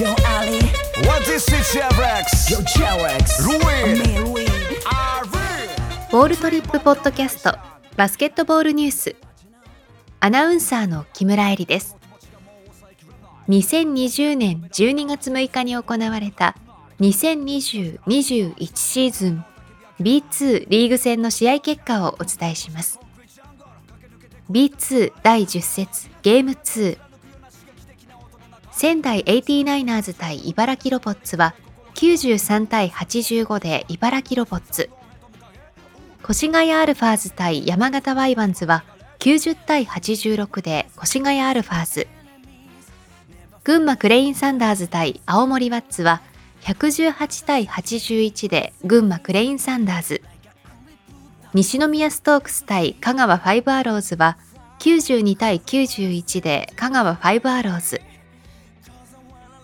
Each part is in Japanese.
Yo Ali. What is it, Chevrex? Yo Cherex Ruin. ールトリップポッドキャストバスケットボールニュース。アナウンサーの木村恵里です。2020年12月6日に行われた2020-21シーズン B2 リーグ戦の試合結果をお伝えします。B2 第10節ゲーム2仙台 89ers 対茨城ロボッツは93対85で茨城ロボッツ越谷アルファーズ対山形ワイワンズは90対86で越谷アルファーズ。群馬クレインサンダーズ対青森ワッツは118対81で群馬クレインサンダーズ。西宮ストークス対香川ファイブアローズは92対91で香川ファイブアローズ。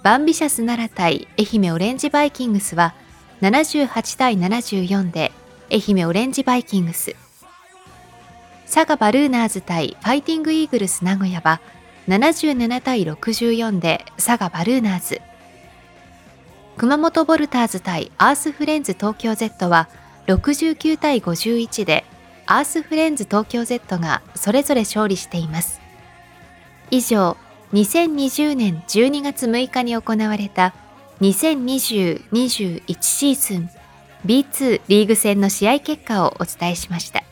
バンビシャス奈良対愛媛オレンジバイキングスは78対74で愛媛オレンジバイキングス。佐賀バルーナーズ対ファイティングイーグルス名古屋は77対64で佐賀バルーナーズ。熊本ボルターズ対アースフレンズ東京 Z は69対51でアースフレンズ東京 Z がそれぞれ勝利しています。以上2020年12月6日に行われた2020-21シーズン B2 リーグ戦の試合結果をお伝えしました。